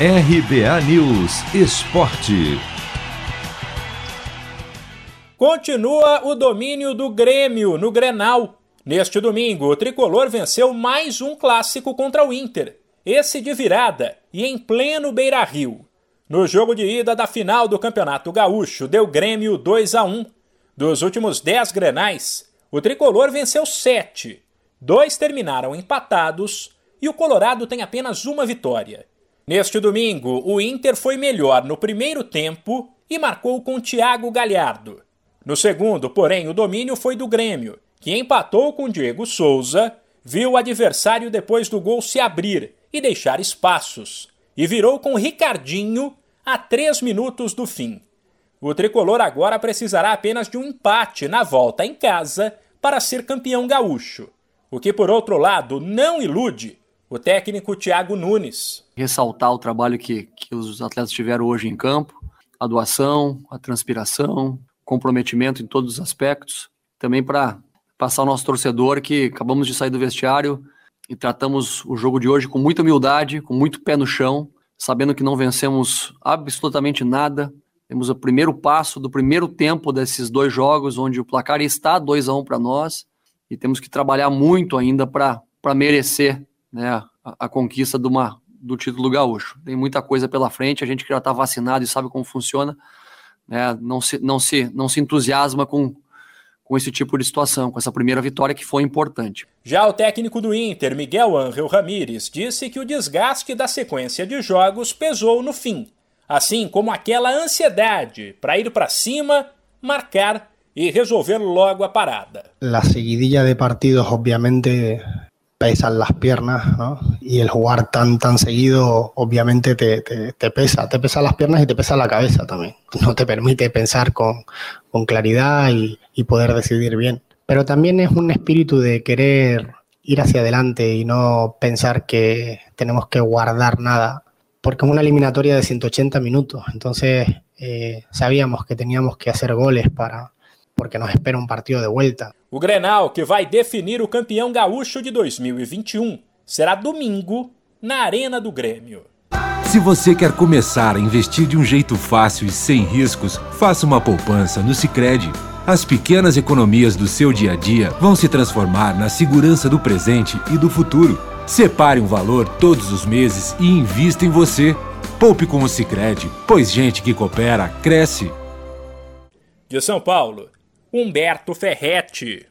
RBA News Esporte. Continua o domínio do Grêmio no Grenal. Neste domingo, o tricolor venceu mais um clássico contra o Inter, esse de virada e em pleno Beira-Rio. No jogo de ida da final do Campeonato Gaúcho, deu Grêmio 2 a 1. Dos últimos 10 Grenais, o tricolor venceu 7. Dois terminaram empatados e o Colorado tem apenas uma vitória. Neste domingo, o Inter foi melhor no primeiro tempo e marcou com Thiago Galhardo. No segundo, porém, o domínio foi do Grêmio, que empatou com Diego Souza, viu o adversário depois do gol se abrir e deixar espaços, e virou com Ricardinho a três minutos do fim. O tricolor agora precisará apenas de um empate na volta em casa para ser campeão gaúcho, o que, por outro lado, não ilude o técnico Thiago Nunes. Ressaltar o trabalho que, que os atletas tiveram hoje em campo, a doação, a transpiração, comprometimento em todos os aspectos. Também para passar ao nosso torcedor que acabamos de sair do vestiário e tratamos o jogo de hoje com muita humildade, com muito pé no chão, sabendo que não vencemos absolutamente nada. Temos o primeiro passo do primeiro tempo desses dois jogos, onde o placar está 2 a 1 um para nós, e temos que trabalhar muito ainda para merecer né, a, a conquista de uma, do título gaúcho. Tem muita coisa pela frente, a gente que já está vacinado e sabe como funciona, né, não, se, não, se, não se entusiasma com, com esse tipo de situação, com essa primeira vitória que foi importante. Já o técnico do Inter, Miguel Ángel Ramírez, disse que o desgaste da sequência de jogos pesou no fim, assim como aquela ansiedade para ir para cima, marcar e resolver logo a parada. La seguidilla de partidos, obviamente, pesan las piernas, ¿no? Y el jugar tan, tan seguido, obviamente, te, te, pesa. Te pesa las piernas y te pesa la cabeza también. No te permite pensar con, con claridad y, y, poder decidir bien. Pero también es un espíritu de querer ir hacia adelante y no pensar que tenemos que guardar nada, porque es una eliminatoria de 180 minutos. Entonces, eh, sabíamos que teníamos que hacer goles para, porque nos espera um partido de volta. O Grenal, que vai definir o campeão gaúcho de 2021, será domingo na Arena do Grêmio. Se você quer começar a investir de um jeito fácil e sem riscos, faça uma poupança no Sicredi. As pequenas economias do seu dia a dia vão se transformar na segurança do presente e do futuro. Separe um valor todos os meses e invista em você. Poupe com o Sicredi, pois gente que coopera cresce. De São Paulo, Humberto Ferretti.